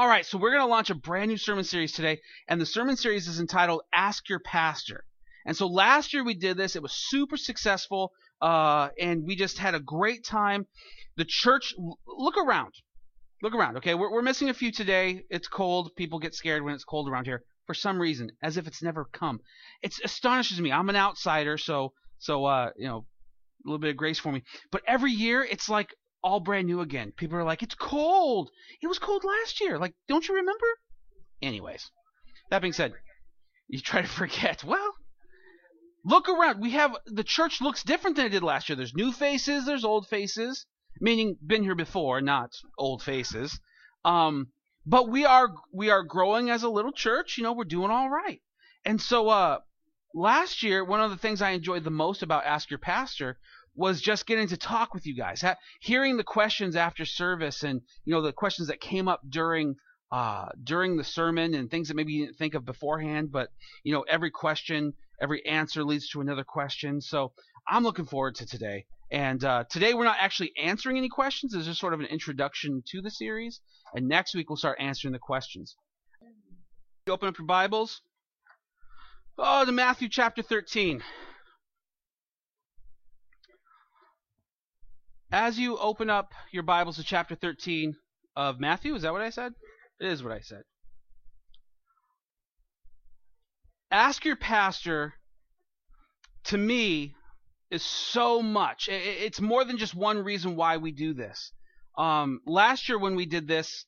All right, so we're going to launch a brand new sermon series today, and the sermon series is entitled Ask Your Pastor. And so last year we did this, it was super successful, uh, and we just had a great time. The church, look around. Look around, okay? We're, we're missing a few today. It's cold. People get scared when it's cold around here for some reason, as if it's never come. It astonishes me. I'm an outsider, so, so uh, you know, a little bit of grace for me. But every year, it's like all brand new again. People are like, it's cold. It was cold last year. Like, don't you remember? Anyways, that being said, you try to forget. Well, look around. We have the church looks different than it did last year. There's new faces. There's old faces. Meaning, been here before, not old faces. Um, but we are we are growing as a little church. You know, we're doing all right. And so, uh, last year, one of the things I enjoyed the most about Ask Your Pastor was just getting to talk with you guys, ha- hearing the questions after service, and you know the questions that came up during uh, during the sermon, and things that maybe you didn't think of beforehand. But you know, every question, every answer leads to another question. So I'm looking forward to today. And uh, today we're not actually answering any questions. It's just sort of an introduction to the series. And next week we'll start answering the questions. You open up your Bibles. Oh, to Matthew chapter 13. As you open up your Bibles to chapter 13 of Matthew, is that what I said? It is what I said. Ask your pastor, to me, is so much. It's more than just one reason why we do this. Um, last year, when we did this,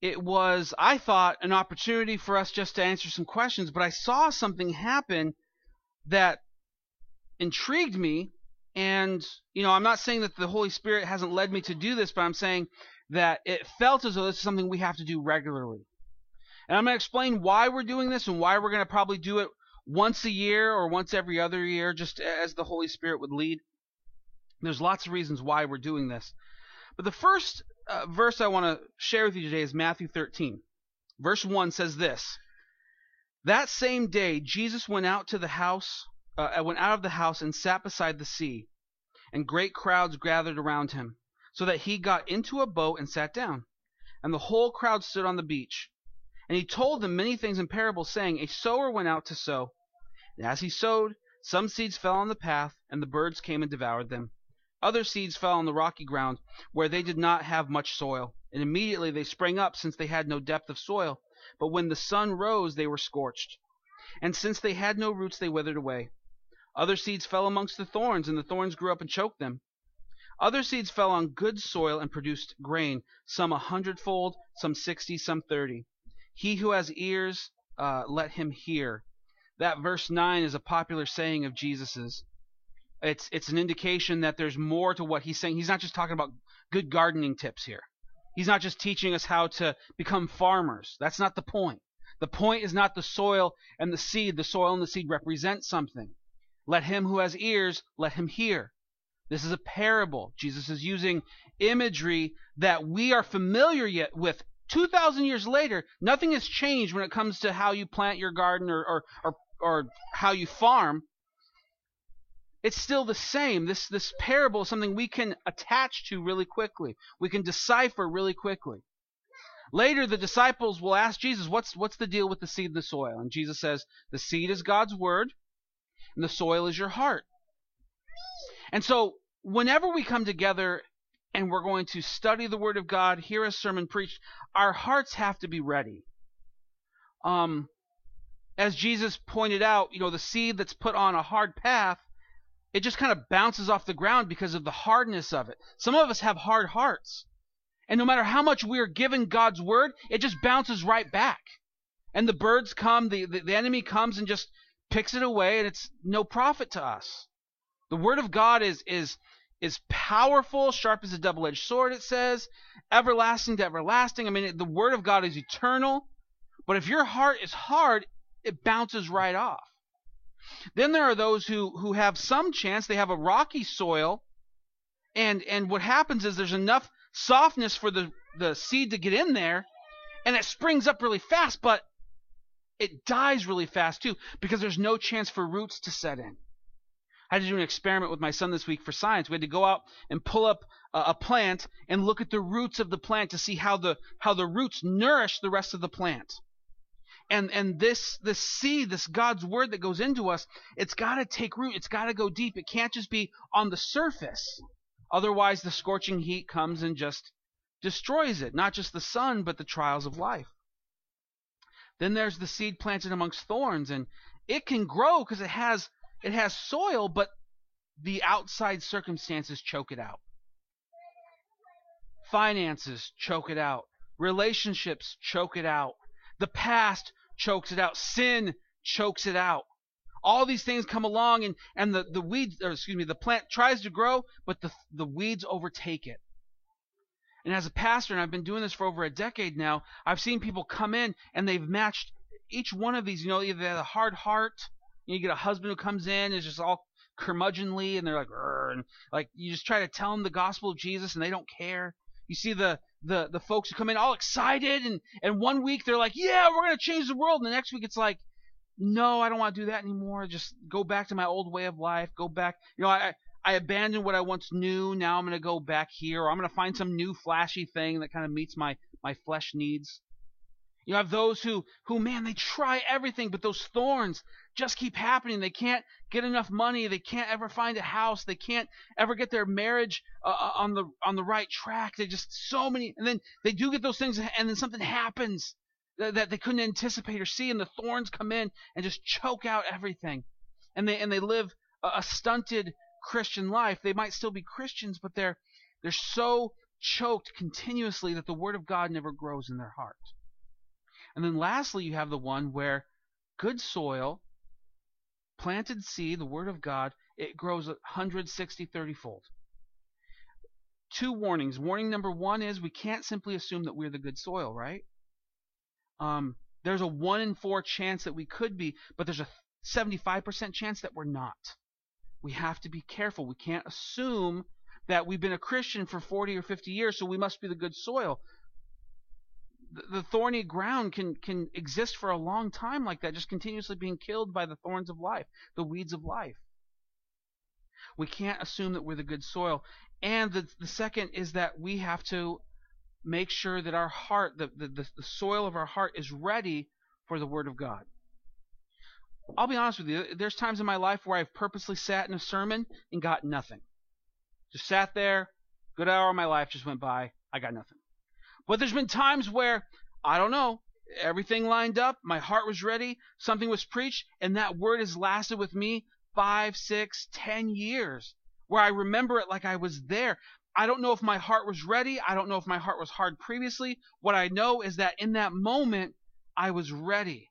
it was, I thought, an opportunity for us just to answer some questions, but I saw something happen that intrigued me and, you know, I'm not saying that the Holy Spirit hasn't led me to do this, but I'm saying that it felt as though this is something we have to do regularly. And I'm going to explain why we're doing this and why we're going to probably do it once a year or once every other year, just as the Holy Spirit would lead. There's lots of reasons why we're doing this. But the first uh, verse I want to share with you today is Matthew 13. Verse 1 says this That same day, Jesus went out to the house uh, went out of the house and sat beside the sea, and great crowds gathered around him, so that he got into a boat and sat down. And the whole crowd stood on the beach. And he told them many things in parables, saying, A sower went out to sow. And as he sowed, some seeds fell on the path, and the birds came and devoured them. Other seeds fell on the rocky ground, where they did not have much soil, and immediately they sprang up, since they had no depth of soil. But when the sun rose, they were scorched. And since they had no roots, they withered away. Other seeds fell amongst the thorns, and the thorns grew up and choked them. Other seeds fell on good soil and produced grain, some a hundredfold, some sixty, some thirty. He who has ears, uh, let him hear. That verse 9 is a popular saying of Jesus's. It's, it's an indication that there's more to what he's saying. He's not just talking about good gardening tips here. He's not just teaching us how to become farmers. That's not the point. The point is not the soil and the seed. The soil and the seed represent something. Let him who has ears, let him hear. This is a parable. Jesus is using imagery that we are familiar yet with. 2,000 years later, nothing has changed when it comes to how you plant your garden or, or, or, or how you farm. It's still the same. This, this parable is something we can attach to really quickly. We can decipher really quickly. Later, the disciples will ask Jesus, what's, what's the deal with the seed and the soil? And Jesus says, the seed is God's word and the soil is your heart. And so, whenever we come together and we're going to study the Word of God, hear a sermon preached, our hearts have to be ready. Um, as Jesus pointed out, you know, the seed that's put on a hard path, it just kind of bounces off the ground because of the hardness of it. Some of us have hard hearts. And no matter how much we are given God's word, it just bounces right back. And the birds come, the, the, the enemy comes and just picks it away and it's no profit to us. The word of God is is is powerful, sharp as a double-edged sword it says, everlasting to everlasting. I mean the word of God is eternal, but if your heart is hard, it bounces right off. Then there are those who who have some chance, they have a rocky soil and and what happens is there's enough softness for the the seed to get in there and it springs up really fast, but it dies really fast too because there's no chance for roots to set in. I had to do an experiment with my son this week for science. We had to go out and pull up a plant and look at the roots of the plant to see how the how the roots nourish the rest of the plant. And and this this seed, this God's word that goes into us, it's got to take root. It's got to go deep. It can't just be on the surface. Otherwise, the scorching heat comes and just destroys it. Not just the sun, but the trials of life. Then there's the seed planted amongst thorns, and it can grow because it has it has soil, but the outside circumstances choke it out. Finances choke it out. Relationships choke it out. The past chokes it out. Sin chokes it out. All these things come along and, and the, the weeds or excuse me, the plant tries to grow, but the the weeds overtake it. And as a pastor, and I've been doing this for over a decade now, I've seen people come in and they've matched each one of these, you know, either they have a hard heart, you get a husband who comes in is just all curmudgeonly and they're like and like you just try to tell them the gospel of Jesus and they don't care. You see the the the folks who come in all excited and and one week they're like, "Yeah, we're to change the world." And the next week it's like, "No, I don't want to do that anymore. Just go back to my old way of life. Go back. You know, I I abandoned what I once knew. Now I'm going to go back here or I'm going to find some new flashy thing that kind of meets my my flesh needs." You have those who, who, man, they try everything, but those thorns just keep happening. They can't get enough money. They can't ever find a house. They can't ever get their marriage uh, uh, on the on the right track. They just so many, and then they do get those things, and then something happens that, that they couldn't anticipate or see, and the thorns come in and just choke out everything, and they and they live a, a stunted Christian life. They might still be Christians, but they're they're so choked continuously that the Word of God never grows in their heart. And then lastly, you have the one where good soil, planted seed, the Word of God, it grows 160, 30 fold. Two warnings. Warning number one is we can't simply assume that we're the good soil, right? Um, there's a 1 in 4 chance that we could be, but there's a 75% chance that we're not. We have to be careful. We can't assume that we've been a Christian for 40 or 50 years, so we must be the good soil the thorny ground can can exist for a long time like that, just continuously being killed by the thorns of life, the weeds of life. We can't assume that we're the good soil. And the the second is that we have to make sure that our heart, the, the, the soil of our heart is ready for the Word of God. I'll be honest with you, there's times in my life where I've purposely sat in a sermon and got nothing. Just sat there, good hour of my life just went by, I got nothing. But there's been times where, I don't know, everything lined up, my heart was ready, something was preached, and that word has lasted with me five, six, ten years, where I remember it like I was there. I don't know if my heart was ready. I don't know if my heart was hard previously. What I know is that in that moment, I was ready.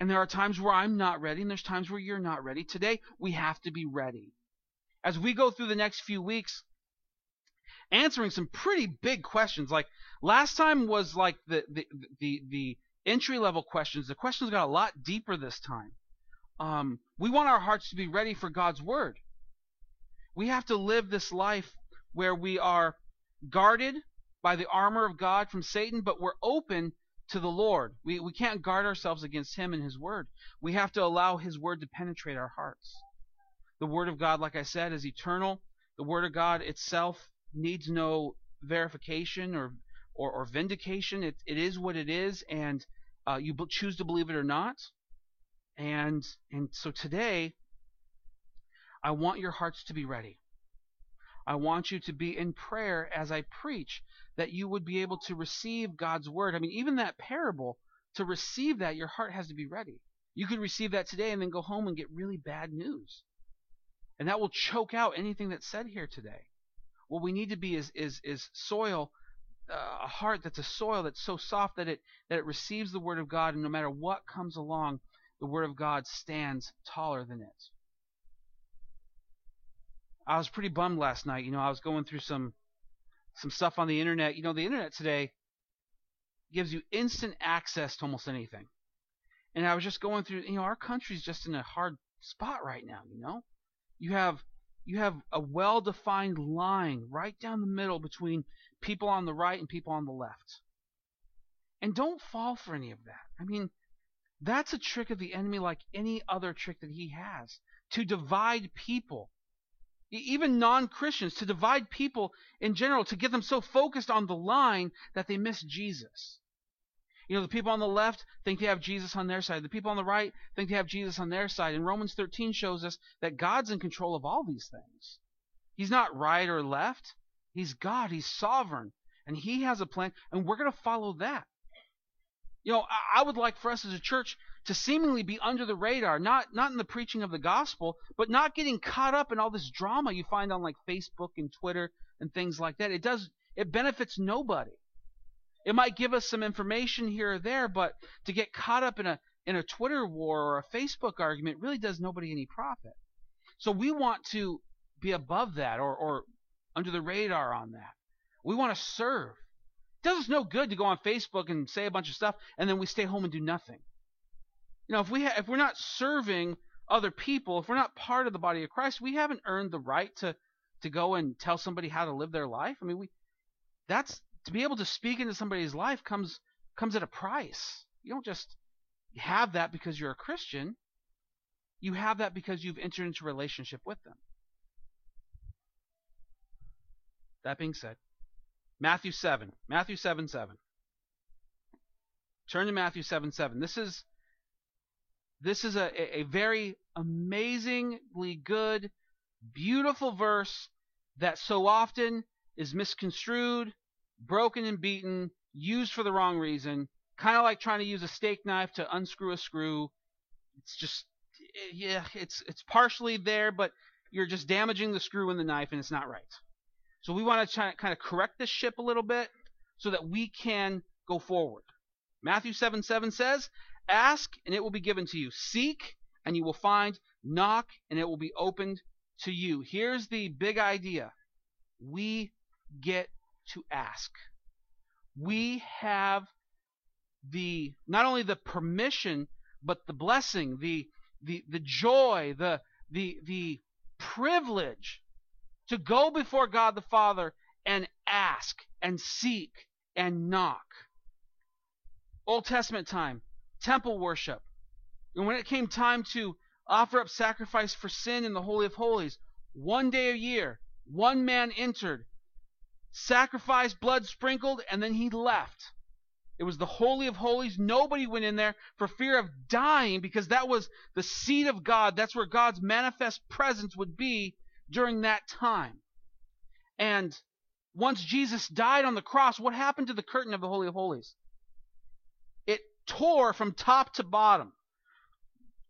And there are times where I'm not ready, and there's times where you're not ready. Today, we have to be ready. As we go through the next few weeks, answering some pretty big questions. Like last time was like the the the, the entry level questions. The questions got a lot deeper this time. Um, we want our hearts to be ready for God's word. We have to live this life where we are guarded by the armor of God from Satan, but we're open to the Lord. We, we can't guard ourselves against Him and His Word. We have to allow His Word to penetrate our hearts. The Word of God, like I said, is eternal. The Word of God itself needs no verification or or, or vindication. It, it is what it is, and uh, you choose to believe it or not. And and so today, I want your hearts to be ready. I want you to be in prayer as I preach, that you would be able to receive God's word. I mean, even that parable, to receive that, your heart has to be ready. You could receive that today and then go home and get really bad news. And that will choke out anything that's said here today. What we need to be is is is soil, uh, a heart that's a soil that's so soft that it that it receives the word of God, and no matter what comes along, the word of God stands taller than it. I was pretty bummed last night. You know, I was going through some some stuff on the internet. You know, the internet today gives you instant access to almost anything. And I was just going through, you know, our country's just in a hard spot right now, you know? You have you have a well defined line right down the middle between people on the right and people on the left. And don't fall for any of that. I mean, that's a trick of the enemy like any other trick that he has to divide people. Even non Christians, to divide people in general, to get them so focused on the line that they miss Jesus. You know, the people on the left think they have Jesus on their side. The people on the right think they have Jesus on their side. And Romans 13 shows us that God's in control of all these things. He's not right or left. He's God. He's sovereign. And He has a plan, and we're going to follow that. You know, I would like for us as a church to seemingly be under the radar, not not in the preaching of the gospel, but not getting caught up in all this drama you find on like Facebook and Twitter and things like that. It does it benefits nobody. It might give us some information here or there, but to get caught up in a in a Twitter war or a Facebook argument really does nobody any profit. So we want to be above that or, or under the radar on that. We want to serve. It does us no good to go on Facebook and say a bunch of stuff and then we stay home and do nothing. You know, if we ha- if we're not serving other people, if we're not part of the body of Christ, we haven't earned the right to to go and tell somebody how to live their life. I mean, we that's to be able to speak into somebody's life comes comes at a price. You don't just have that because you're a Christian. You have that because you've entered into relationship with them. That being said, Matthew 7. Matthew 7 7. Turn to Matthew 7 7. This is this is a, a very amazingly good, beautiful verse that so often is misconstrued, broken and beaten, used for the wrong reason, kind of like trying to use a steak knife to unscrew a screw. It's just yeah, it's it's partially there, but you're just damaging the screw and the knife and it's not right. So we want to try, to kind of correct this ship a little bit so that we can go forward. Matthew 7 7 says, Ask and it will be given to you. Seek and you will find. Knock and it will be opened to you. Here's the big idea we get to ask. We have the not only the permission but the blessing, the the the joy, the the the privilege to go before God the Father and ask and seek and knock. Old Testament time, temple worship. And when it came time to offer up sacrifice for sin in the Holy of Holies, one day a year, one man entered, sacrificed, blood sprinkled, and then he left. It was the Holy of Holies. Nobody went in there for fear of dying because that was the seat of God. That's where God's manifest presence would be during that time. And once Jesus died on the cross, what happened to the curtain of the Holy of Holies? Tore from top to bottom.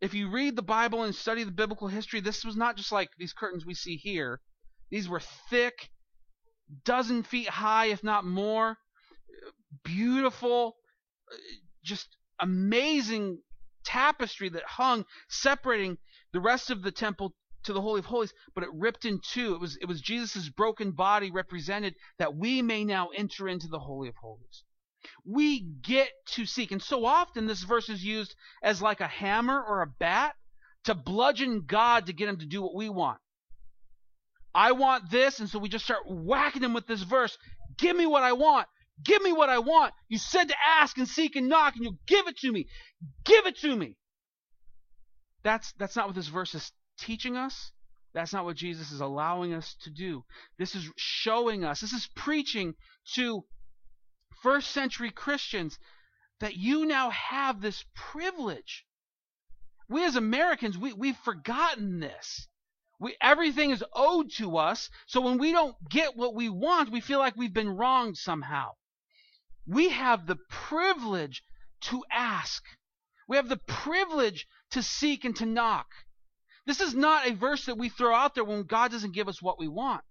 If you read the Bible and study the biblical history, this was not just like these curtains we see here. These were thick, dozen feet high, if not more, beautiful, just amazing tapestry that hung, separating the rest of the temple to the Holy of Holies, but it ripped in two. It was it was Jesus' broken body represented that we may now enter into the Holy of Holies. We get to seek, and so often this verse is used as like a hammer or a bat to bludgeon God to get him to do what we want. I want this, and so we just start whacking him with this verse. Give me what I want. Give me what I want. You said to ask and seek and knock, and you'll give it to me. Give it to me. That's that's not what this verse is teaching us. That's not what Jesus is allowing us to do. This is showing us, this is preaching to first century Christians that you now have this privilege. We as Americans, we, we've forgotten this. We, everything is owed to us, so when we don't get what we want, we feel like we've been wronged somehow. We have the privilege to ask. We have the privilege to seek and to knock. This is not a verse that we throw out there when God doesn't give us what we want.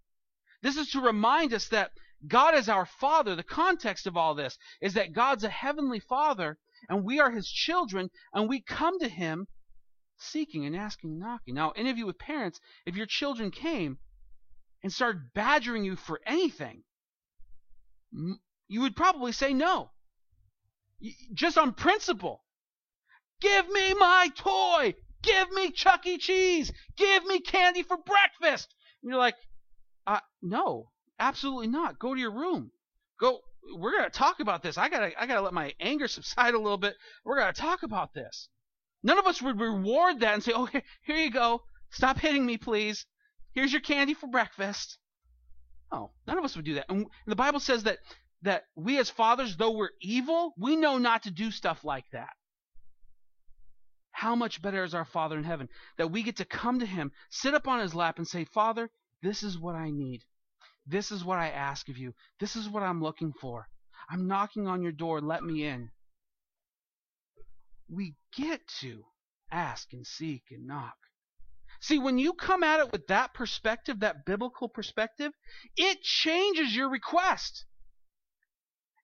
This is to remind us that God is our Father. The context of all this is that God's a heavenly Father and we are His children and we come to Him seeking and asking and knocking. Now, any of you with parents, if your children came and started badgering you for anything, you would probably say no. Just on principle. Give me my toy! Give me Chuck E. Cheese. Give me candy for breakfast. And you're like, uh, no, absolutely not. Go to your room. Go. We're gonna talk about this. I gotta, I gotta let my anger subside a little bit. We're gonna talk about this. None of us would reward that and say, oh, here, here you go. Stop hitting me, please. Here's your candy for breakfast. Oh, none of us would do that. And the Bible says that that we as fathers, though we're evil, we know not to do stuff like that. How much better is our Father in heaven that we get to come to Him, sit up on His lap, and say, Father, this is what I need. This is what I ask of you. This is what I'm looking for. I'm knocking on your door. Let me in. We get to ask and seek and knock. See, when you come at it with that perspective, that biblical perspective, it changes your request.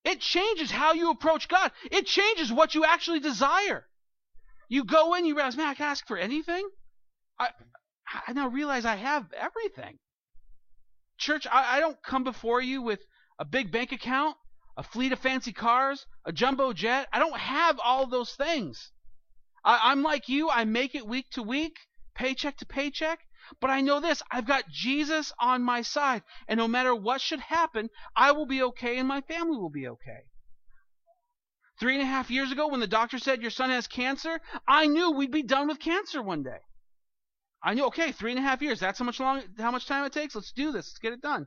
It changes how you approach God. It changes what you actually desire. You go in, you realize, man, I can ask for anything. I, I now realize I have everything. Church, I, I don't come before you with a big bank account, a fleet of fancy cars, a jumbo jet. I don't have all those things. I, I'm like you. I make it week to week, paycheck to paycheck. But I know this I've got Jesus on my side. And no matter what should happen, I will be okay and my family will be okay. Three and a half years ago, when the doctor said your son has cancer, I knew we'd be done with cancer one day. I knew, okay, three and a half years. That's how much long, how much time it takes. Let's do this. Let's get it done.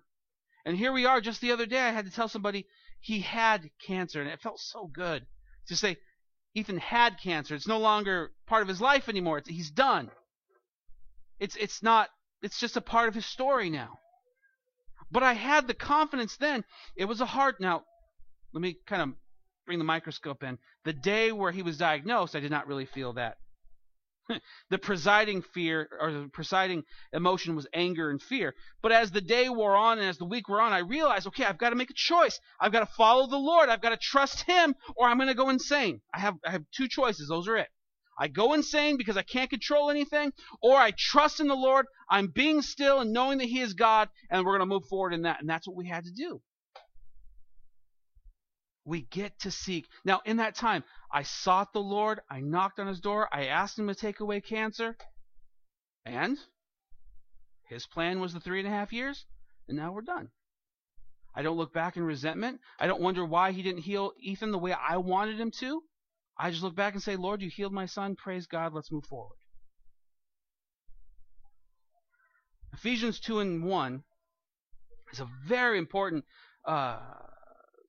And here we are. Just the other day, I had to tell somebody he had cancer, and it felt so good to say Ethan had cancer. It's no longer part of his life anymore. It's, he's done. It's it's not it's just a part of his story now. But I had the confidence then. It was a hard now. Let me kind of bring the microscope in. The day where he was diagnosed, I did not really feel that. the presiding fear or the presiding emotion was anger and fear. But as the day wore on and as the week wore on, I realized, okay, I've got to make a choice. I've got to follow the Lord. I've got to trust Him, or I'm going to go insane. I have I have two choices. Those are it. I go insane because I can't control anything, or I trust in the Lord. I'm being still and knowing that He is God, and we're going to move forward in that. And that's what we had to do. We get to seek. Now, in that time, I sought the Lord. I knocked on His door. I asked Him to take away cancer. And His plan was the three and a half years, and now we're done. I don't look back in resentment. I don't wonder why He didn't heal Ethan the way I wanted Him to. I just look back and say, Lord, you healed my son. Praise God. Let's move forward. Ephesians 2 and 1 is a very important uh,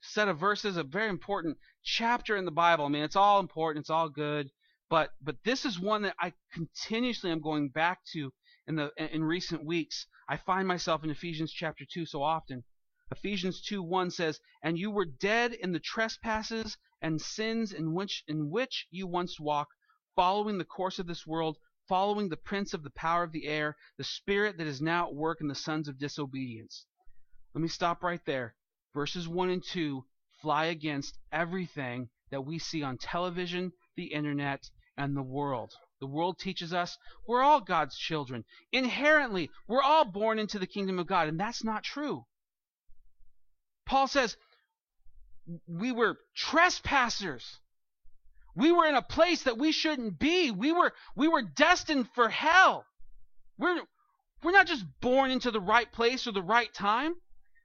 set of verses, a very important chapter in the Bible. I mean, it's all important, it's all good, but but this is one that I continuously am going back to in the in recent weeks. I find myself in Ephesians chapter 2 so often. Ephesians 2 1 says, And you were dead in the trespasses and sins in which in which you once walked, following the course of this world, following the prince of the power of the air, the spirit that is now at work in the sons of disobedience. Let me stop right there. Verses 1 and 2 fly against everything that we see on television, the internet, and the world. The world teaches us we're all God's children. Inherently, we're all born into the kingdom of God, and that's not true. Paul says we were trespassers. We were in a place that we shouldn't be. We were we were destined for hell. We're we're not just born into the right place or the right time.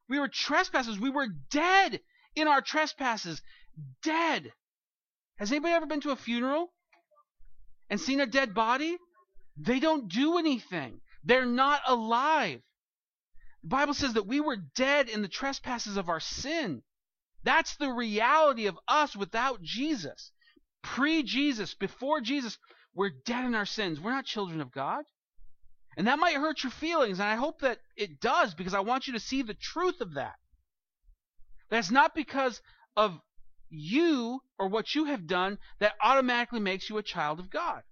We were trespassers. We were dead in our trespasses. Dead. Has anybody ever been to a funeral and seen a dead body? They don't do anything. They're not alive. The Bible says that we were dead in the trespasses of our sin. That's the reality of us without Jesus. Pre Jesus, before Jesus, we're dead in our sins. We're not children of God. And that might hurt your feelings, and I hope that it does because I want you to see the truth of that. That's not because of you or what you have done that automatically makes you a child of God.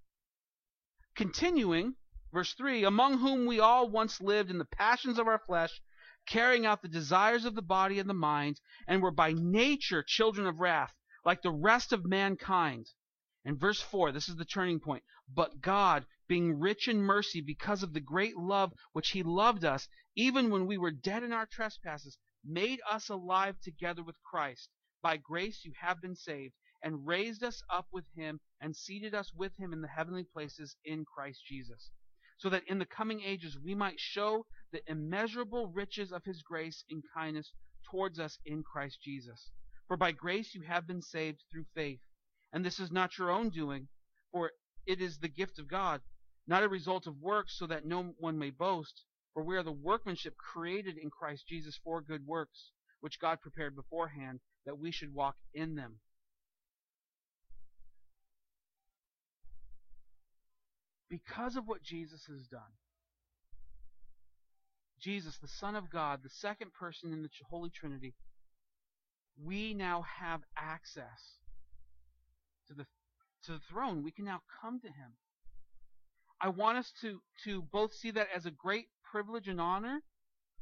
Continuing, verse 3 Among whom we all once lived in the passions of our flesh carrying out the desires of the body and the mind, and were by nature children of wrath, like the rest of mankind. And verse 4, this is the turning point. But God, being rich in mercy because of the great love which He loved us, even when we were dead in our trespasses, made us alive together with Christ. By grace you have been saved, and raised us up with Him, and seated us with Him in the heavenly places in Christ Jesus so that in the coming ages we might show the immeasurable riches of his grace and kindness towards us in Christ Jesus. For by grace you have been saved through faith. And this is not your own doing, for it is the gift of God, not a result of works, so that no one may boast. For we are the workmanship created in Christ Jesus for good works, which God prepared beforehand that we should walk in them. Because of what Jesus has done, Jesus, the Son of God, the second person in the Holy Trinity, we now have access to the to the throne. We can now come to him. I want us to to both see that as a great privilege and honor,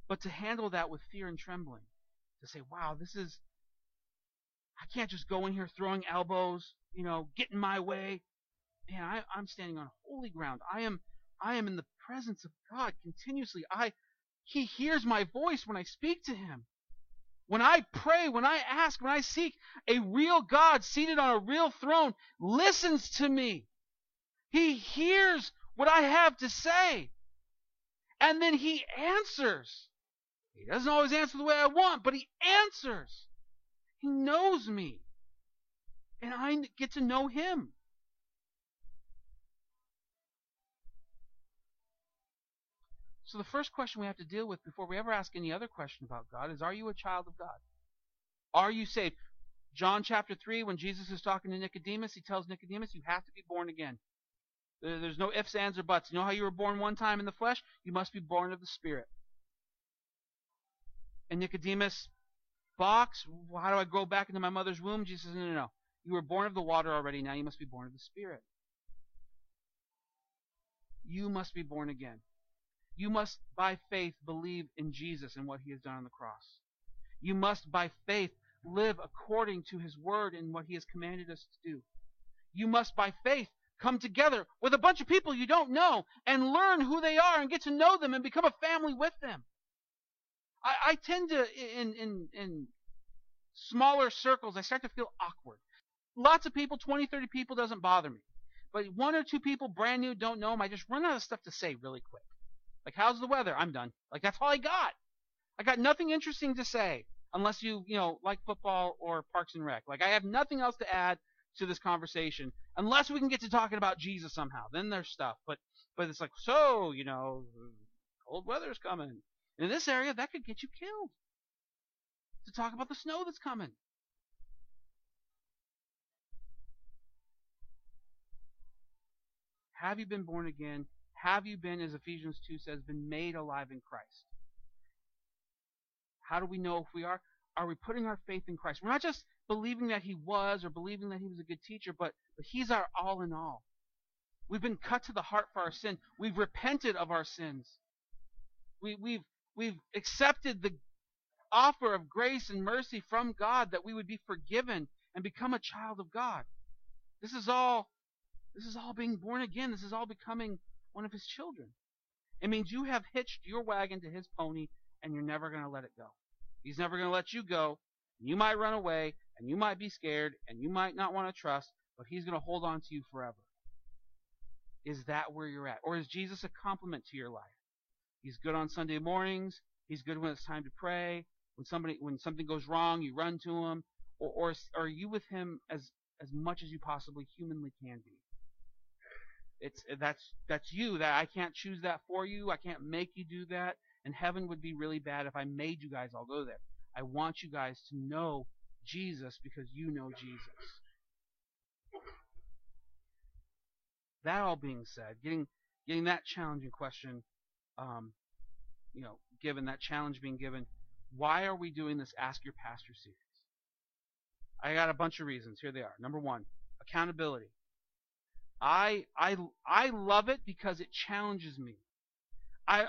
but to handle that with fear and trembling. To say, wow, this is I can't just go in here throwing elbows, you know, getting my way. Man, I, I'm standing on holy ground. I am I am in the presence of God continuously. I he hears my voice when I speak to Him. When I pray, when I ask, when I seek, a real God seated on a real throne listens to me. He hears what I have to say. And then He answers. He doesn't always answer the way I want, but He answers. He knows me. And I get to know Him. So the first question we have to deal with before we ever ask any other question about God is are you a child of God? Are you saved? John chapter 3, when Jesus is talking to Nicodemus, he tells Nicodemus, you have to be born again. There's no ifs, ands, or buts. You know how you were born one time in the flesh? You must be born of the Spirit. And Nicodemus box, how do I go back into my mother's womb? Jesus says, no, no, no. You were born of the water already. Now you must be born of the Spirit. You must be born again. You must, by faith, believe in Jesus and what he has done on the cross. You must, by faith, live according to his word and what he has commanded us to do. You must, by faith, come together with a bunch of people you don't know and learn who they are and get to know them and become a family with them. I, I tend to, in, in, in smaller circles, I start to feel awkward. Lots of people, 20, 30 people doesn't bother me. But one or two people brand new don't know them, I just run out of stuff to say really quick. Like, how's the weather? I'm done. Like, that's all I got. I got nothing interesting to say unless you, you know, like football or Parks and Rec. Like, I have nothing else to add to this conversation unless we can get to talking about Jesus somehow. Then there's stuff. But, but it's like, so, you know, cold weather's coming. In this area, that could get you killed. To talk about the snow that's coming. Have you been born again? Have you been, as Ephesians 2 says, been made alive in Christ? How do we know if we are? Are we putting our faith in Christ? We're not just believing that He was or believing that He was a good teacher, but, but He's our all in all. We've been cut to the heart for our sin. We've repented of our sins. We, we've, we've accepted the offer of grace and mercy from God that we would be forgiven and become a child of God. This is all this is all being born again. This is all becoming one of his children. It means you have hitched your wagon to his pony and you're never going to let it go. He's never going to let you go. You might run away and you might be scared and you might not want to trust, but he's going to hold on to you forever. Is that where you're at? Or is Jesus a complement to your life? He's good on Sunday mornings. He's good when it's time to pray. When somebody when something goes wrong, you run to him. Or, or, or are you with him as as much as you possibly humanly can be? It's that's that's you. That I can't choose that for you. I can't make you do that. And heaven would be really bad if I made you guys all go there. I want you guys to know Jesus because you know Jesus. That all being said, getting getting that challenging question, um, you know, given that challenge being given, why are we doing this Ask Your Pastor series? I got a bunch of reasons. Here they are. Number one, accountability. I I I love it because it challenges me. I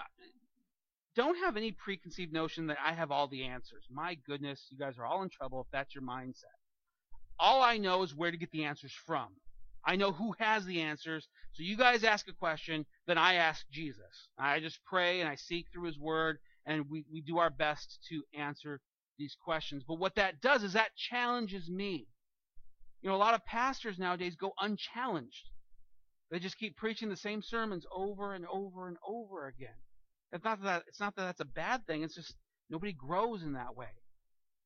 don't have any preconceived notion that I have all the answers. My goodness, you guys are all in trouble if that's your mindset. All I know is where to get the answers from. I know who has the answers. So you guys ask a question, then I ask Jesus. I just pray and I seek through his word and we, we do our best to answer these questions. But what that does is that challenges me. You know, a lot of pastors nowadays go unchallenged. They just keep preaching the same sermons over and over and over again. It's not that it's not that that's a bad thing. It's just nobody grows in that way.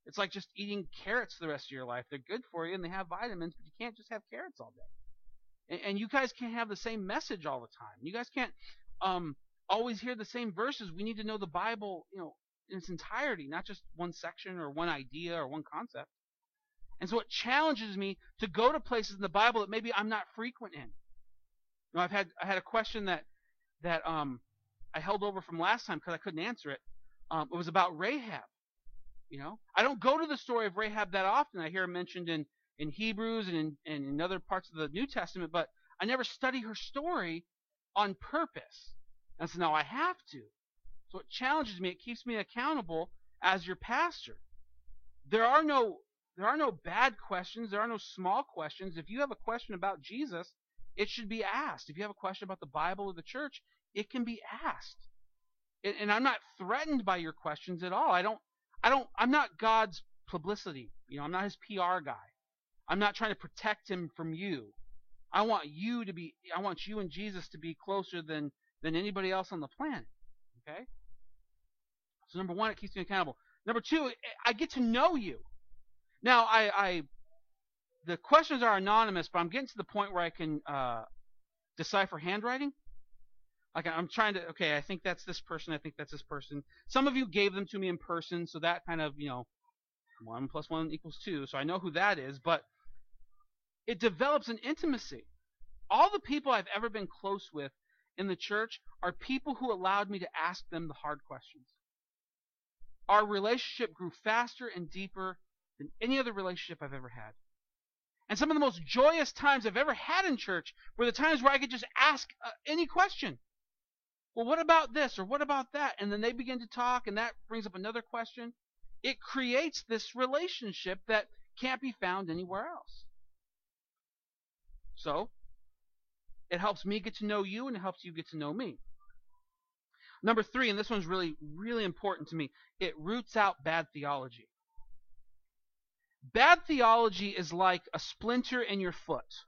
It's like just eating carrots the rest of your life. They're good for you and they have vitamins, but you can't just have carrots all day. And, and you guys can't have the same message all the time. You guys can't um, always hear the same verses. We need to know the Bible, you know, in its entirety, not just one section or one idea or one concept. And so it challenges me to go to places in the Bible that maybe I'm not frequent in. Know, I've had I had a question that that um I held over from last time because I couldn't answer it. Um, it was about Rahab. You know, I don't go to the story of Rahab that often. I hear mentioned in in Hebrews and in, and in other parts of the New Testament, but I never study her story on purpose. And so now I have to. So it challenges me. It keeps me accountable as your pastor. There are no there are no bad questions. There are no small questions. If you have a question about Jesus, it should be asked. If you have a question about the Bible or the church, it can be asked. And, and I'm not threatened by your questions at all. I don't I don't I'm not God's publicity. You know, I'm not his PR guy. I'm not trying to protect him from you. I want you to be I want you and Jesus to be closer than than anybody else on the planet. Okay? So number one, it keeps me accountable. Number two, I get to know you. Now, I, I the questions are anonymous, but I'm getting to the point where I can uh, decipher handwriting. Like I'm trying to, okay, I think that's this person. I think that's this person. Some of you gave them to me in person, so that kind of, you know, one plus one equals two, so I know who that is. But it develops an intimacy. All the people I've ever been close with in the church are people who allowed me to ask them the hard questions. Our relationship grew faster and deeper than any other relationship I've ever had. And some of the most joyous times I've ever had in church were the times where I could just ask uh, any question. Well, what about this or what about that? And then they begin to talk, and that brings up another question. It creates this relationship that can't be found anywhere else. So, it helps me get to know you, and it helps you get to know me. Number three, and this one's really, really important to me, it roots out bad theology. Bad theology is like a splinter in your foot.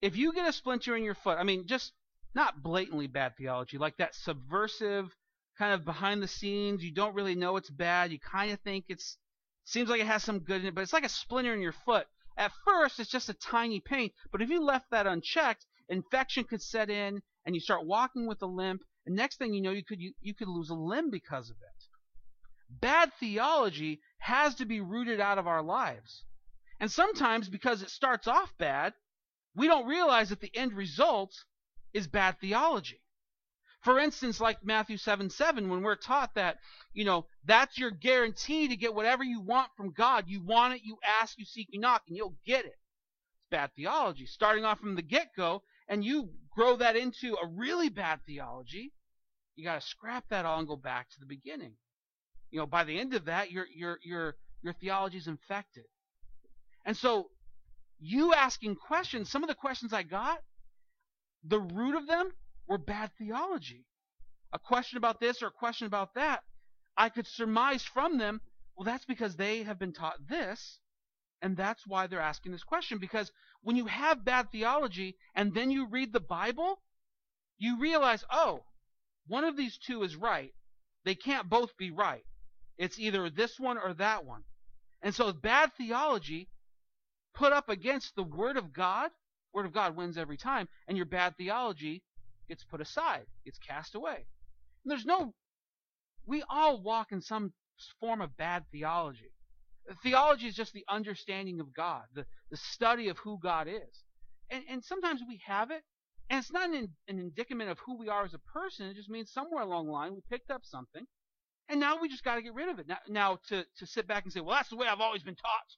If you get a splinter in your foot, I mean, just not blatantly bad theology, like that subversive, kind of behind the scenes, you don't really know it's bad, you kind of think it's, seems like it has some good in it, but it's like a splinter in your foot. At first, it's just a tiny pain, but if you left that unchecked, infection could set in, and you start walking with a limp, and next thing you know, you could you, you could lose a limb because of it. Bad theology has to be rooted out of our lives. And sometimes because it starts off bad, we don't realize that the end result is bad theology. For instance, like Matthew 7 7, when we're taught that, you know, that's your guarantee to get whatever you want from God. You want it, you ask, you seek, you knock, and you'll get it. It's bad theology. Starting off from the get go, and you grow that into a really bad theology, you got to scrap that all and go back to the beginning. You know, by the end of that, your your your your theology is infected. And so, you asking questions, some of the questions I got, the root of them were bad theology. A question about this or a question about that, I could surmise from them, well, that's because they have been taught this, and that's why they're asking this question. Because when you have bad theology and then you read the Bible, you realize, oh, one of these two is right. They can't both be right. It's either this one or that one. And so bad theology put up against the Word of God, Word of God wins every time, and your bad theology gets put aside, gets cast away. And there's no, we all walk in some form of bad theology. Theology is just the understanding of God, the, the study of who God is. And, and sometimes we have it, and it's not an, an indicament of who we are as a person. It just means somewhere along the line we picked up something, and now we just got to get rid of it. Now, now to, to sit back and say, well, that's the way I've always been taught.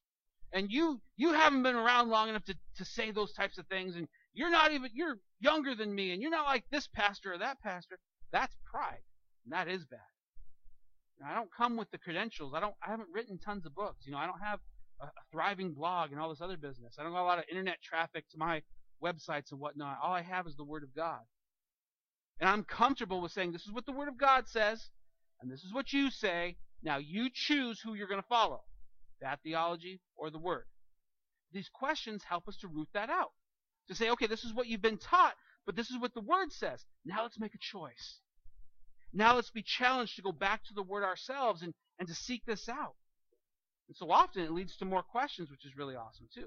And you you haven't been around long enough to, to say those types of things, and you're not even you're younger than me, and you're not like this pastor or that pastor. That's pride, and that is bad. I don't come with the credentials. I don't. I haven't written tons of books. You know, I don't have a, a thriving blog and all this other business. I don't have a lot of internet traffic to my websites and whatnot. All I have is the Word of God, and I'm comfortable with saying this is what the Word of God says, and this is what you say. Now you choose who you're going to follow, that theology or the Word. These questions help us to root that out. To say, okay, this is what you've been taught, but this is what the Word says. Now let's make a choice. Now let's be challenged to go back to the Word ourselves and, and to seek this out. And so often it leads to more questions, which is really awesome too.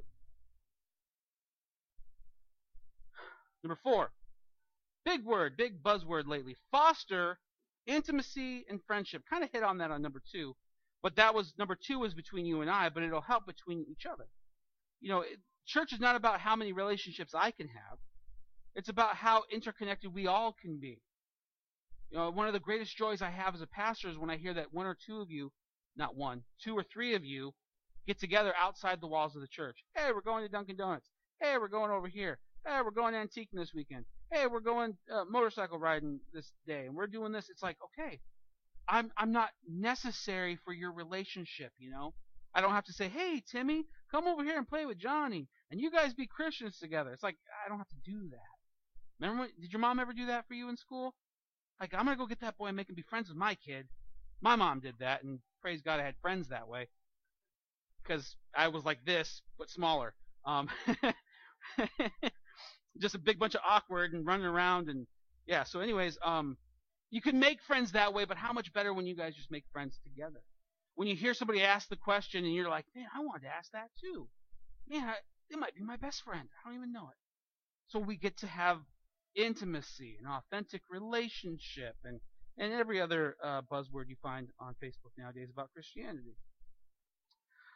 Number four, big word, big buzzword lately. Foster intimacy and friendship. Kind of hit on that on number two, but that was number two was between you and I, but it'll help between each other. You know, it, church is not about how many relationships I can have. It's about how interconnected we all can be. You know, one of the greatest joys I have as a pastor is when I hear that one or two of you, not one, two or three of you, get together outside the walls of the church. Hey, we're going to Dunkin' Donuts. Hey, we're going over here. Hey, we're going antiquing this weekend. Hey, we're going uh, motorcycle riding this day, and we're doing this. It's like, okay, I'm I'm not necessary for your relationship. You know, I don't have to say, hey, Timmy, come over here and play with Johnny, and you guys be Christians together. It's like I don't have to do that. Remember, when, did your mom ever do that for you in school? Like, I'm gonna go get that boy and make him be friends with my kid. My mom did that, and praise God, I had friends that way because I was like this but smaller. Um, just a big bunch of awkward and running around and yeah. So, anyways, um, you can make friends that way, but how much better when you guys just make friends together? When you hear somebody ask the question and you're like, man, I wanted to ask that too. Man, I, it might be my best friend. I don't even know it. So we get to have intimacy and authentic relationship and and every other uh, buzzword you find on Facebook nowadays about Christianity.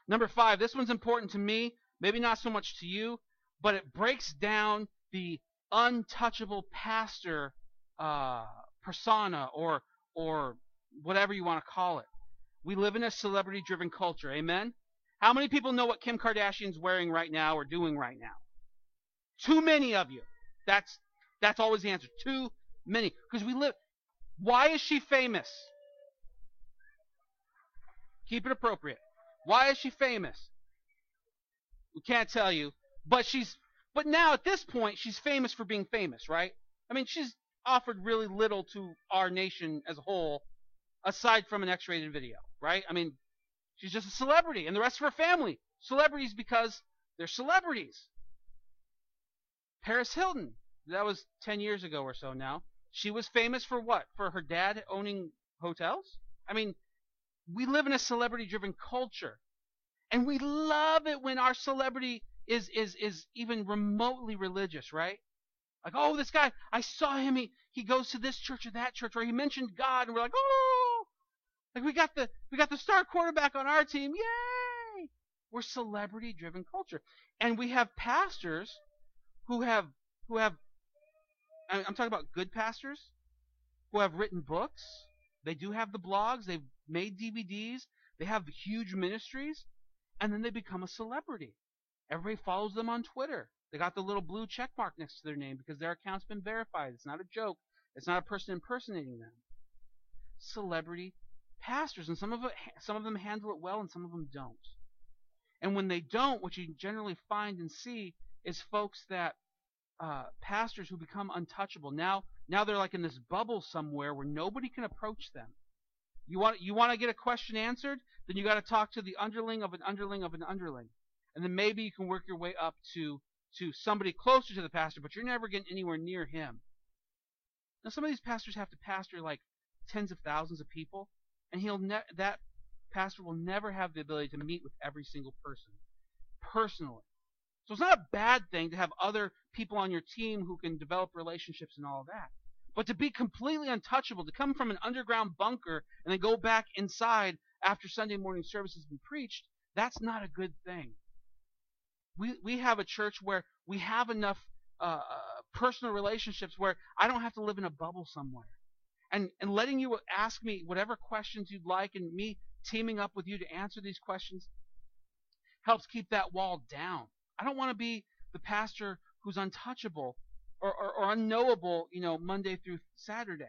Number five, this one's important to me, maybe not so much to you, but it breaks down the untouchable pastor uh, persona or or whatever you want to call it. We live in a celebrity driven culture, amen? How many people know what Kim Kardashian's wearing right now or doing right now? Too many of you. That's that's always the answer. Too many. Because we live why is she famous? Keep it appropriate. Why is she famous? We can't tell you, but she's but now at this point she's famous for being famous, right? I mean, she's offered really little to our nation as a whole aside from an X-rated video, right? I mean, she's just a celebrity and the rest of her family celebrities because they're celebrities. Paris Hilton, that was 10 years ago or so now. She was famous for what? For her dad owning hotels? I mean, we live in a celebrity driven culture. And we love it when our celebrity is is is even remotely religious, right? Like, oh, this guy, I saw him, he he goes to this church or that church, or he mentioned God, and we're like, oh like we got the we got the star quarterback on our team, yay! We're celebrity driven culture. And we have pastors who have who have I'm talking about good pastors who have written books. They do have the blogs. They've made DVDs. They have huge ministries. And then they become a celebrity. Everybody follows them on Twitter. They got the little blue check mark next to their name because their account's been verified. It's not a joke. It's not a person impersonating them. Celebrity pastors, and some of it, some of them handle it well, and some of them don't. And when they don't, what you generally find and see is folks that uh, pastors who become untouchable. Now, now they're like in this bubble somewhere where nobody can approach them. You want you want to get a question answered, then you got to talk to the underling of an underling of an underling, and then maybe you can work your way up to to somebody closer to the pastor, but you're never getting anywhere near him. Now, some of these pastors have to pastor like tens of thousands of people, and he'll ne- that pastor will never have the ability to meet with every single person personally. So it's not a bad thing to have other people on your team who can develop relationships and all that. But to be completely untouchable, to come from an underground bunker and then go back inside after Sunday morning service has been preached, that's not a good thing. We we have a church where we have enough uh, personal relationships where I don't have to live in a bubble somewhere, and and letting you ask me whatever questions you'd like, and me teaming up with you to answer these questions helps keep that wall down. I don't want to be the pastor who's untouchable or, or, or unknowable, you know, Monday through Saturday.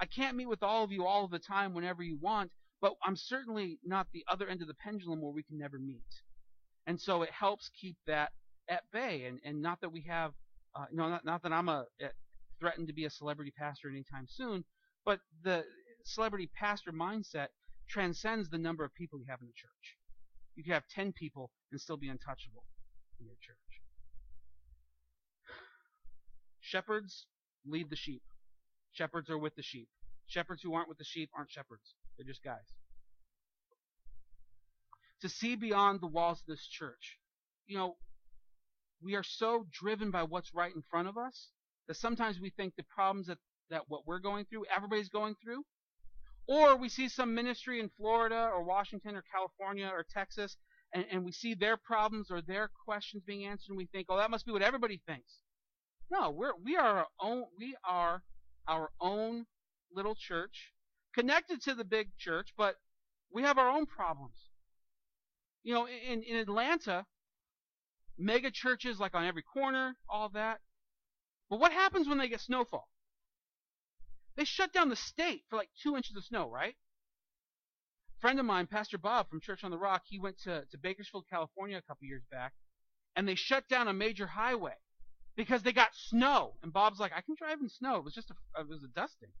I can't meet with all of you all of the time whenever you want, but I'm certainly not the other end of the pendulum where we can never meet. And so it helps keep that at bay. And, and not that we have, uh, not, not that I'm a, a threatened to be a celebrity pastor anytime soon, but the celebrity pastor mindset transcends the number of people you have in the church. You could have 10 people and still be untouchable in your church. Shepherds lead the sheep. Shepherds are with the sheep. Shepherds who aren't with the sheep aren't shepherds. They're just guys. To see beyond the walls of this church. You know, we are so driven by what's right in front of us that sometimes we think the problems that, that what we're going through, everybody's going through. Or we see some ministry in Florida or Washington or California or Texas, and, and we see their problems or their questions being answered, and we think, oh, that must be what everybody thinks. No, we're we are our own we are our own little church, connected to the big church, but we have our own problems. You know, in, in Atlanta, mega churches like on every corner, all that. But what happens when they get snowfall? They shut down the state for like two inches of snow, right? A friend of mine, Pastor Bob from Church on the Rock, he went to, to Bakersfield, California a couple years back, and they shut down a major highway because they got snow. And Bob's like, I can drive in snow. It was just a, it was a dusting.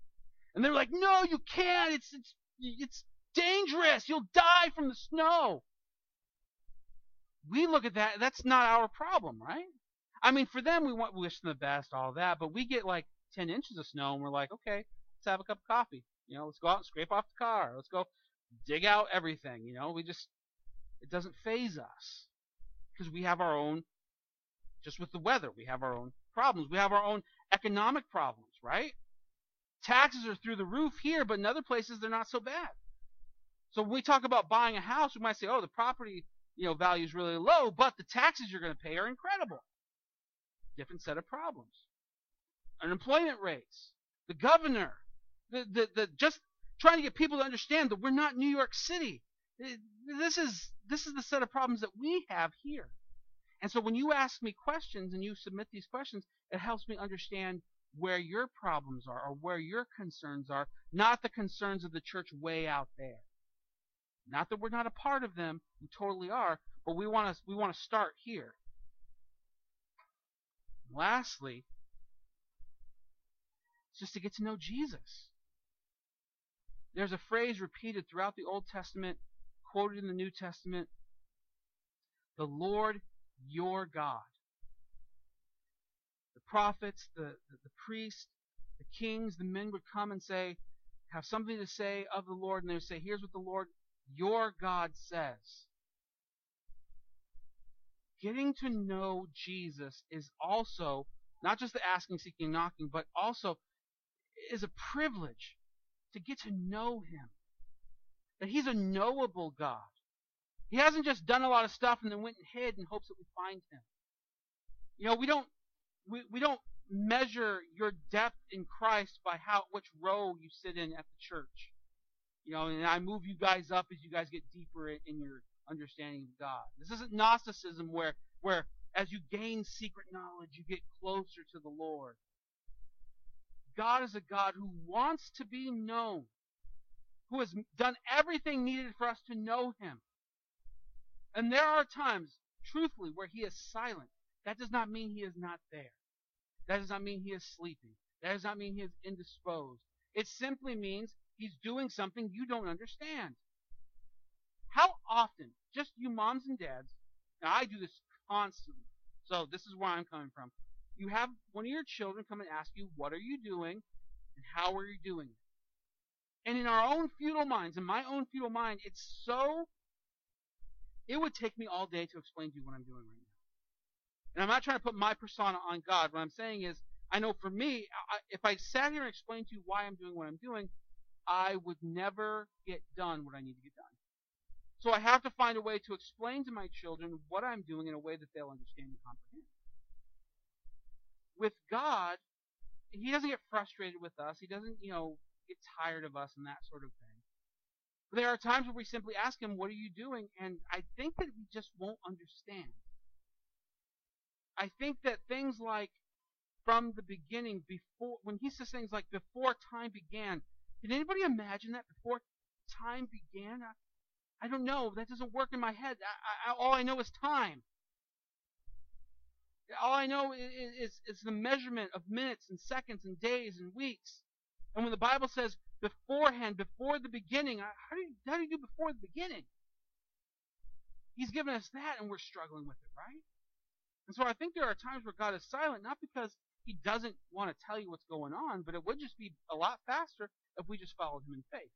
And they're like, No, you can't. It's it's it's dangerous. You'll die from the snow. We look at that. That's not our problem, right? I mean, for them, we want wish them the best, all that, but we get like 10 inches of snow, and we're like, okay, let's have a cup of coffee. You know, let's go out and scrape off the car. Let's go dig out everything. You know, we just it doesn't faze us because we have our own just with the weather. We have our own problems. We have our own economic problems, right? Taxes are through the roof here, but in other places they're not so bad. So when we talk about buying a house, we might say, "Oh, the property, you know, value is really low, but the taxes you're going to pay are incredible." Different set of problems. Unemployment rates, the governor, the the, the just trying to get people to understand that we're not New York City. Uh, this is this is the set of problems that we have here. And so when you ask me questions and you submit these questions, it helps me understand where your problems are or where your concerns are, not the concerns of the church way out there. Not that we're not a part of them, we totally are, but we want to we want to start here. And Lastly, just to get to know Jesus. There's a phrase repeated throughout the Old Testament, quoted in the New Testament. The Lord your God. The prophets, the, the, the priests, the kings, the men would come and say, have something to say of the Lord, and they would say, Here's what the Lord your God says. Getting to know Jesus is also not just the asking, seeking, knocking, but also is a privilege to get to know Him. That He's a knowable God. He hasn't just done a lot of stuff and then went and hid in hopes that we find him. You know, we don't we, we don't measure your depth in Christ by how which row you sit in at the church. You know, and I move you guys up as you guys get deeper in your understanding of God. This isn't Gnosticism where where as you gain secret knowledge you get closer to the Lord. God is a God who wants to be known, who has done everything needed for us to know him. And there are times, truthfully, where he is silent. That does not mean he is not there. That does not mean he is sleeping. That does not mean he is indisposed. It simply means he's doing something you don't understand. How often, just you moms and dads, and I do this constantly, so this is where I'm coming from. You have one of your children come and ask you, What are you doing? and how are you doing? And in our own futile minds, in my own futile mind, it's so it would take me all day to explain to you what I'm doing right now. And I'm not trying to put my persona on God. What I'm saying is, I know for me, I, if I sat here and explained to you why I'm doing what I'm doing, I would never get done what I need to get done. So I have to find a way to explain to my children what I'm doing in a way that they'll understand and comprehend. With God, He doesn't get frustrated with us. He doesn't, you know, get tired of us and that sort of thing. There are times where we simply ask him, What are you doing? And I think that he just won't understand. I think that things like from the beginning, before when he says things like before time began, can anybody imagine that before time began? I, I don't know. That doesn't work in my head. I, I, all I know is time. All I know is, is, is the measurement of minutes and seconds and days and weeks. And when the Bible says beforehand, before the beginning. How do you, how do you do before the beginning? He's given us that and we're struggling with it, right? And so I think there are times where God is silent, not because he doesn't want to tell you what's going on, but it would just be a lot faster if we just followed him in faith.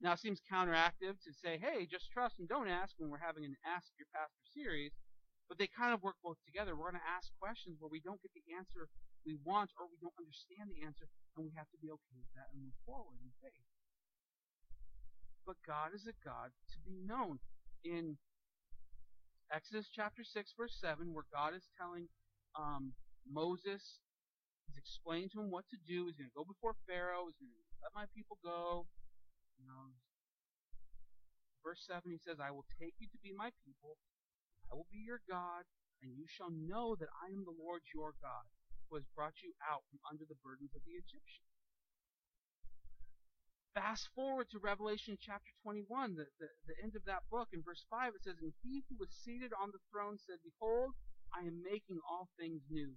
Now it seems counteractive to say, hey, just trust and don't ask when we're having an Ask Your Pastor series. But they kind of work both together. We're going to ask questions where we don't get the answer we want or we don't understand the answer, and we have to be okay with that and move forward in faith. But God is a God to be known. In Exodus chapter 6, verse 7, where God is telling um, Moses, he's explaining to him what to do. He's going to go before Pharaoh. He's going to let my people go. You know, verse 7, he says, I will take you to be my people. I will be your God, and you shall know that I am the Lord your God, who has brought you out from under the burdens of the Egyptians. Fast forward to Revelation chapter 21, the, the, the end of that book. In verse 5, it says, And he who was seated on the throne said, Behold, I am making all things new.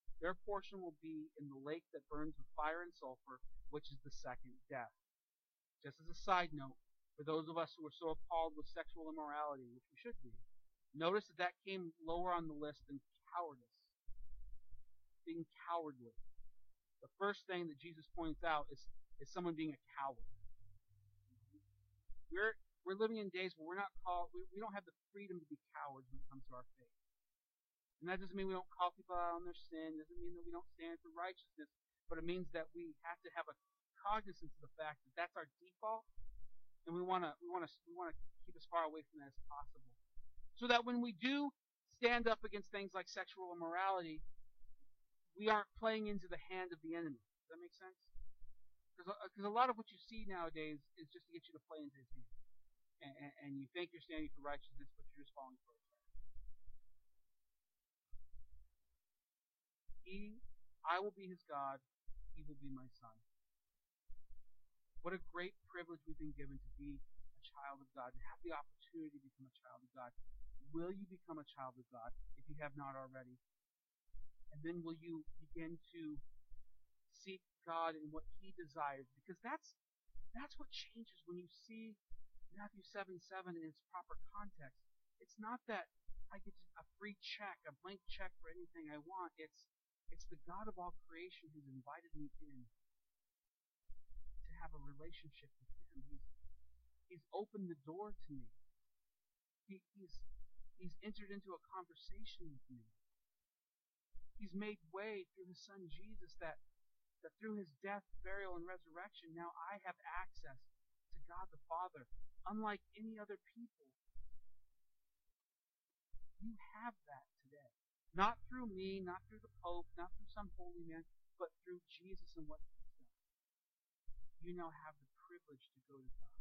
their portion will be in the lake that burns with fire and sulfur, which is the second death. Just as a side note, for those of us who are so appalled with sexual immorality, which we should be, notice that that came lower on the list than cowardice. Being cowardly. The first thing that Jesus points out is, is someone being a coward. We're we're living in days where we're not called we, we don't have the freedom to be cowards when it comes to our faith. And that doesn't mean we don't call people out on their sin, it doesn't mean that we don't stand for righteousness, but it means that we have to have a cognizance of the fact that that's our default, and we want to we want to we want to keep as far away from that as possible, so that when we do stand up against things like sexual immorality, we aren't playing into the hand of the enemy. Does that make sense? Because uh, a lot of what you see nowadays is just to get you to play into his hand. And, and, and you think you're standing for righteousness, but you're just falling for it. He, I will be his God, he will be my son. What a great privilege we've been given to be a child of God, to have the opportunity to become a child of God. Will you become a child of God if you have not already? And then will you begin to seek God in what He desires? Because that's that's what changes when you see Matthew 7 7 in its proper context. It's not that I get a free check, a blank check for anything I want. It's it's the God of all creation who's invited me in to have a relationship with Him. He's He's opened the door to me. He, he's He's entered into a conversation with me. He's made way through His Son Jesus that that through his death, burial, and resurrection, now I have access to God the Father, unlike any other people. You have that. Not through me, not through the Pope, not through some holy man, but through Jesus and what he's done. You now have the privilege to go to God.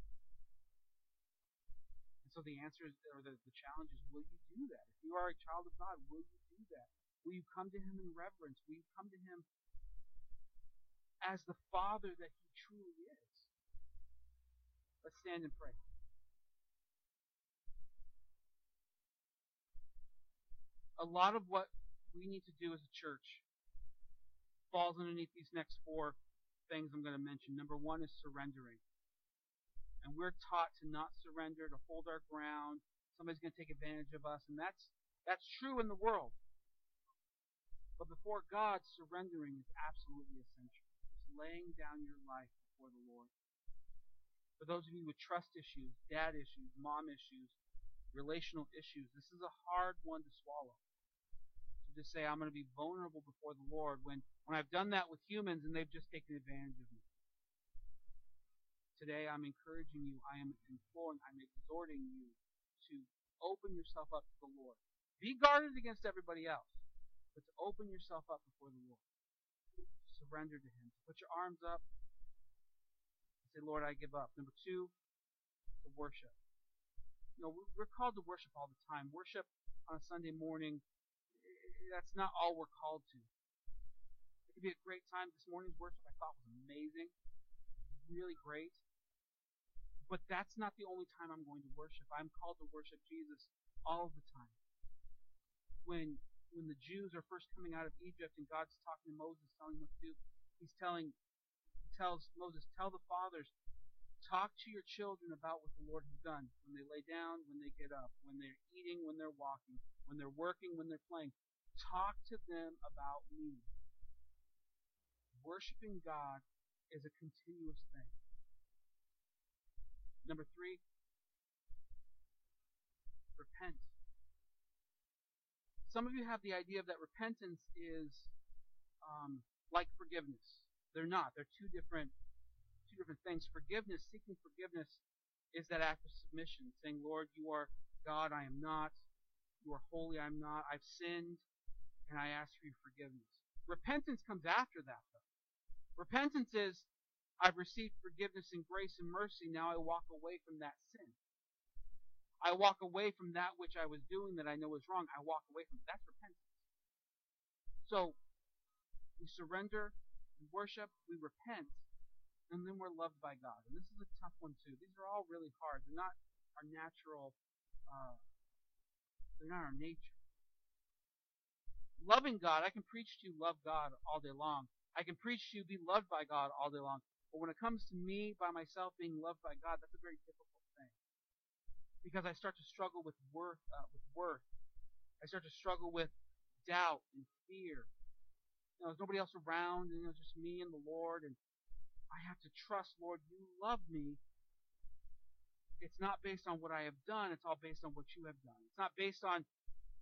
And so the answer is, or the, the challenge is, will you do that? If you are a child of God, will you do that? Will you come to him in reverence? Will you come to him as the Father that He truly is. Let's stand and pray. A lot of what we need to do as a church falls underneath these next four things I'm going to mention. Number one is surrendering. And we're taught to not surrender, to hold our ground. Somebody's going to take advantage of us. And that's, that's true in the world. But before God, surrendering is absolutely essential It's laying down your life before the Lord. For those of you with trust issues, dad issues, mom issues, relational issues, this is a hard one to swallow. To say, I'm going to be vulnerable before the Lord when, when I've done that with humans and they've just taken advantage of me. Today, I'm encouraging you, I am imploring, I'm exhorting you to open yourself up to the Lord. Be guarded against everybody else, but to open yourself up before the Lord surrender to Him. To put your arms up and say, Lord, I give up. Number two, to worship. You know, we're called to worship all the time. Worship on a Sunday morning, that's not all we're called to. It could be a great time. This morning's worship I thought was amazing, really great. But that's not the only time I'm going to worship. I'm called to worship Jesus all the time. When when the Jews are first coming out of Egypt and God's talking to Moses, telling him what to do, he's telling he tells Moses, tell the fathers, talk to your children about what the Lord has done. When they lay down, when they get up, when they're eating, when they're walking, when they're working, when they're playing. Talk to them about me. Worshipping God is a continuous thing. Number three, repent. Some of you have the idea that repentance is um, like forgiveness. They're not. They're two different two different things. Forgiveness, seeking forgiveness, is that act of submission, saying, Lord, you are God, I am not. You are holy, I am not. I've sinned, and I ask for your forgiveness. Repentance comes after that, though. Repentance is, I've received forgiveness and grace and mercy, now I walk away from that sin. I walk away from that which I was doing that I know is wrong. I walk away from it. That's repentance. So, we surrender, we worship, we repent, and then we're loved by God. And this is a tough one too. These are all really hard. They're not our natural, uh, they're not our nature. Loving God, I can preach to you, love God all day long. I can preach to you, be loved by God all day long. But when it comes to me by myself being loved by God, that's a very difficult thing because I start to struggle with worth, uh, with worth. I start to struggle with doubt and fear. You know, there's nobody else around, and you know, just me and the Lord, and I have to trust, Lord, you love me. It's not based on what I have done, it's all based on what you have done. It's not based on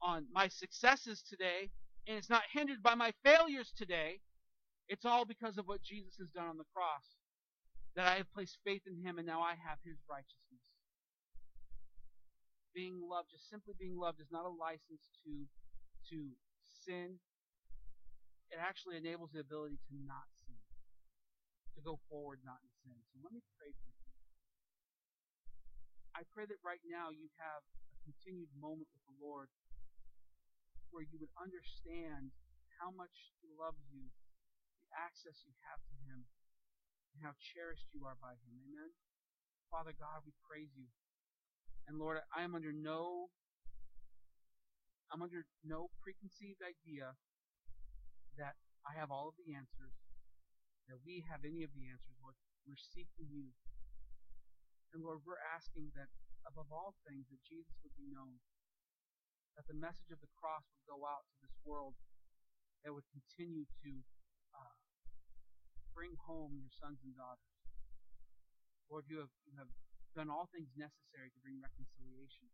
on my successes today, and it's not hindered by my failures today. It's all because of what Jesus has done on the cross. That I have placed faith in him and now I have his righteousness being loved, just simply being loved, is not a license to to sin. It actually enables the ability to not sin, to go forward not in sin. So let me pray for you. I pray that right now you have a continued moment with the Lord where you would understand how much He loves you, the access you have to Him, and how cherished you are by Him. Amen. Father God, we praise you. And Lord, I am under no I'm under no preconceived idea that I have all of the answers, that we have any of the answers, Lord. We're seeking you. And Lord, we're asking that above all things that Jesus would be known, that the message of the cross would go out to this world, that would continue to uh, bring home your sons and daughters. Lord, you have, you have done all things necessary to bring reconciliation.